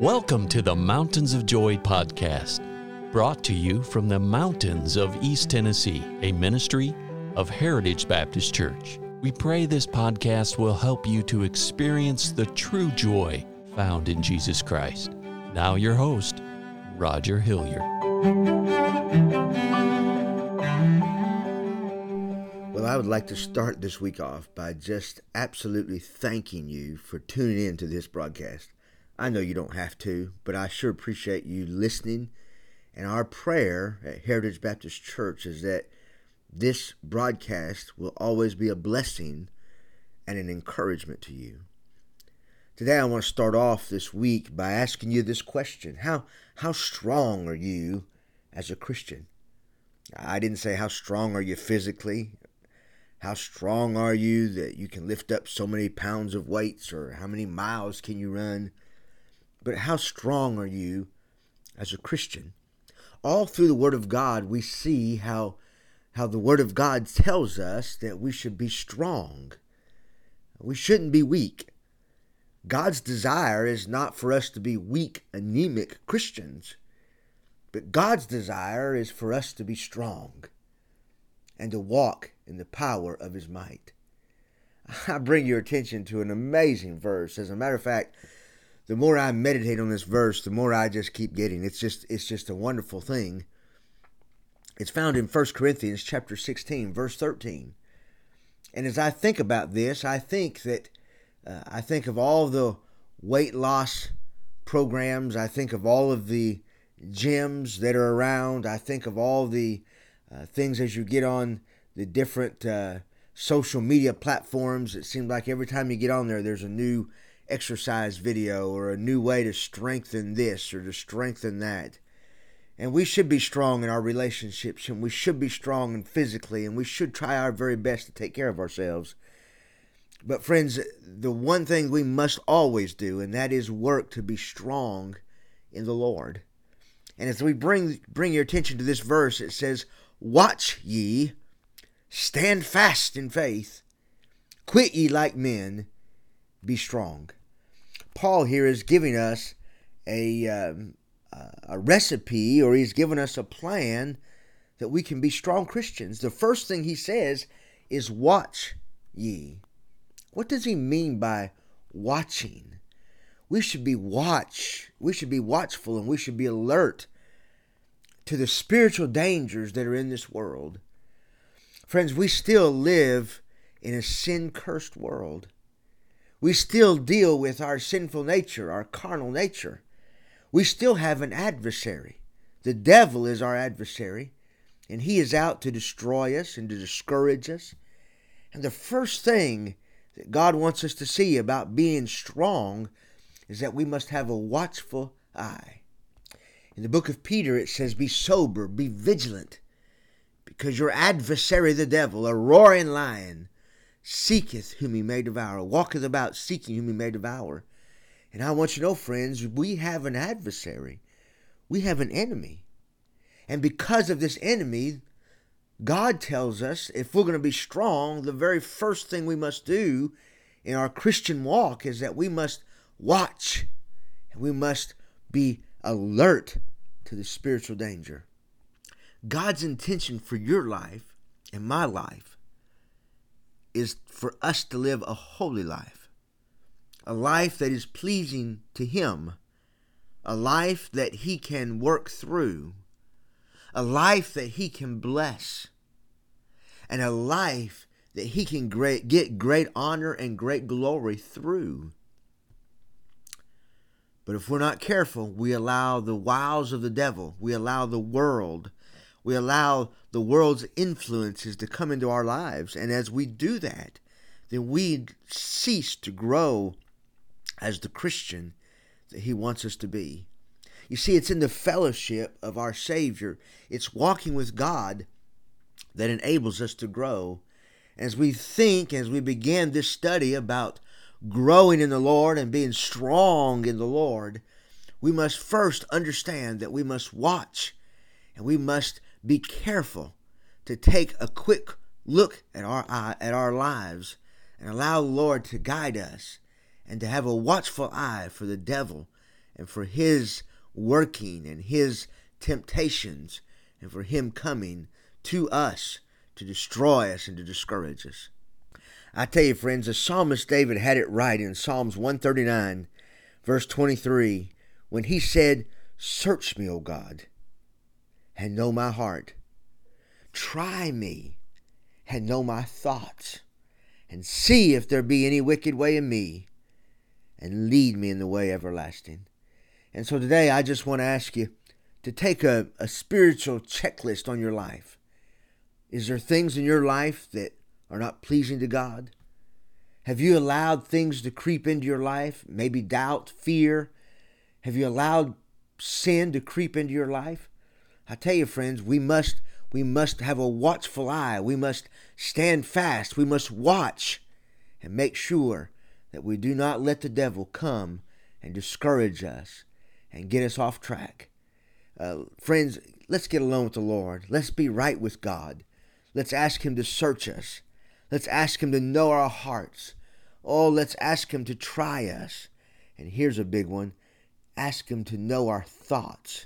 Welcome to the Mountains of Joy podcast, brought to you from the mountains of East Tennessee, a ministry of Heritage Baptist Church. We pray this podcast will help you to experience the true joy found in Jesus Christ. Now, your host, Roger Hilliard. Well, I would like to start this week off by just absolutely thanking you for tuning in to this broadcast. I know you don't have to, but I sure appreciate you listening. And our prayer at Heritage Baptist Church is that this broadcast will always be a blessing and an encouragement to you. Today I want to start off this week by asking you this question. How how strong are you as a Christian? I didn't say how strong are you physically. How strong are you that you can lift up so many pounds of weights or how many miles can you run? But how strong are you as a Christian? All through the Word of God, we see how, how the Word of God tells us that we should be strong. We shouldn't be weak. God's desire is not for us to be weak, anemic Christians, but God's desire is for us to be strong and to walk in the power of His might. I bring your attention to an amazing verse. As a matter of fact, the more I meditate on this verse, the more I just keep getting. It's just it's just a wonderful thing. It's found in 1 Corinthians chapter 16, verse 13. And as I think about this, I think that uh, I think of all the weight loss programs. I think of all of the gyms that are around. I think of all the uh, things as you get on the different uh, social media platforms. It seems like every time you get on there, there's a new exercise video or a new way to strengthen this or to strengthen that. And we should be strong in our relationships and we should be strong and physically and we should try our very best to take care of ourselves. But friends, the one thing we must always do and that is work to be strong in the Lord. And as we bring bring your attention to this verse, it says, "Watch ye, stand fast in faith, quit ye like men, be strong." Paul here is giving us a, um, a recipe or he's given us a plan that we can be strong Christians. The first thing he says is, Watch ye. What does he mean by watching? We should be watch. We should be watchful and we should be alert to the spiritual dangers that are in this world. Friends, we still live in a sin cursed world we still deal with our sinful nature, our carnal nature. We still have an adversary. The devil is our adversary, and he is out to destroy us and to discourage us. And the first thing that God wants us to see about being strong is that we must have a watchful eye. In the book of Peter, it says, Be sober, be vigilant, because your adversary, the devil, a roaring lion, seeketh whom he may devour, walketh about seeking whom he may devour. And I want you to know, friends, we have an adversary. We have an enemy. And because of this enemy, God tells us if we're going to be strong, the very first thing we must do in our Christian walk is that we must watch and we must be alert to the spiritual danger. God's intention for your life and my life is for us to live a holy life, a life that is pleasing to Him, a life that He can work through, a life that He can bless, and a life that He can great, get great honor and great glory through. But if we're not careful, we allow the wiles of the devil, we allow the world, we allow the world's influences to come into our lives. And as we do that, then we cease to grow as the Christian that He wants us to be. You see, it's in the fellowship of our Savior, it's walking with God that enables us to grow. As we think, as we begin this study about growing in the Lord and being strong in the Lord, we must first understand that we must watch and we must be careful to take a quick look at our at our lives and allow the Lord to guide us and to have a watchful eye for the devil and for his working and his temptations and for him coming to us to destroy us and to discourage us. I tell you, friends, the psalmist David had it right in Psalms 139, verse 23, when he said, Search me, O God, and know my heart. Try me and know my thoughts, and see if there be any wicked way in me, and lead me in the way everlasting. And so today I just want to ask you to take a, a spiritual checklist on your life. Is there things in your life that are not pleasing to God? Have you allowed things to creep into your life? Maybe doubt, fear? Have you allowed sin to creep into your life? I tell you, friends, we must we must have a watchful eye. We must stand fast. We must watch and make sure that we do not let the devil come and discourage us and get us off track. Uh, friends, let's get alone with the Lord. Let's be right with God. Let's ask Him to search us. Let's ask Him to know our hearts. Oh, let's ask Him to try us. And here's a big one ask Him to know our thoughts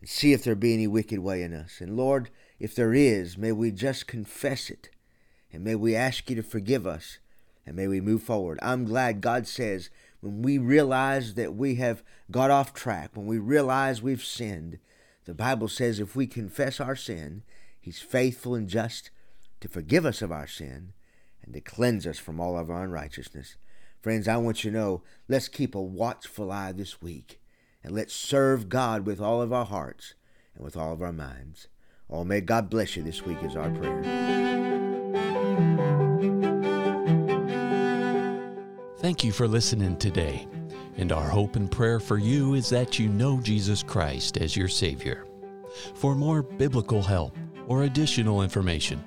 and see if there be any wicked way in us. And Lord, if there is, may we just confess it. And may we ask you to forgive us. And may we move forward. I'm glad God says when we realize that we have got off track, when we realize we've sinned, the Bible says if we confess our sin, He's faithful and just to forgive us of our sin and to cleanse us from all of our unrighteousness. Friends, I want you to know let's keep a watchful eye this week and let's serve God with all of our hearts and with all of our minds. Oh, may God bless you this week is our prayer. Thank you for listening today. And our hope and prayer for you is that you know Jesus Christ as your Savior. For more biblical help or additional information,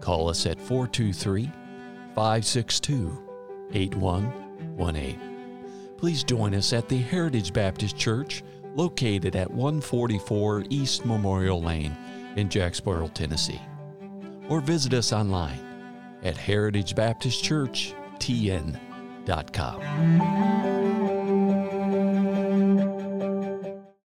call us at 423 562 8118. Please join us at the Heritage Baptist Church located at 144 East Memorial Lane in Jacksboro, Tennessee. Or visit us online at heritagebaptistchurchtn.com.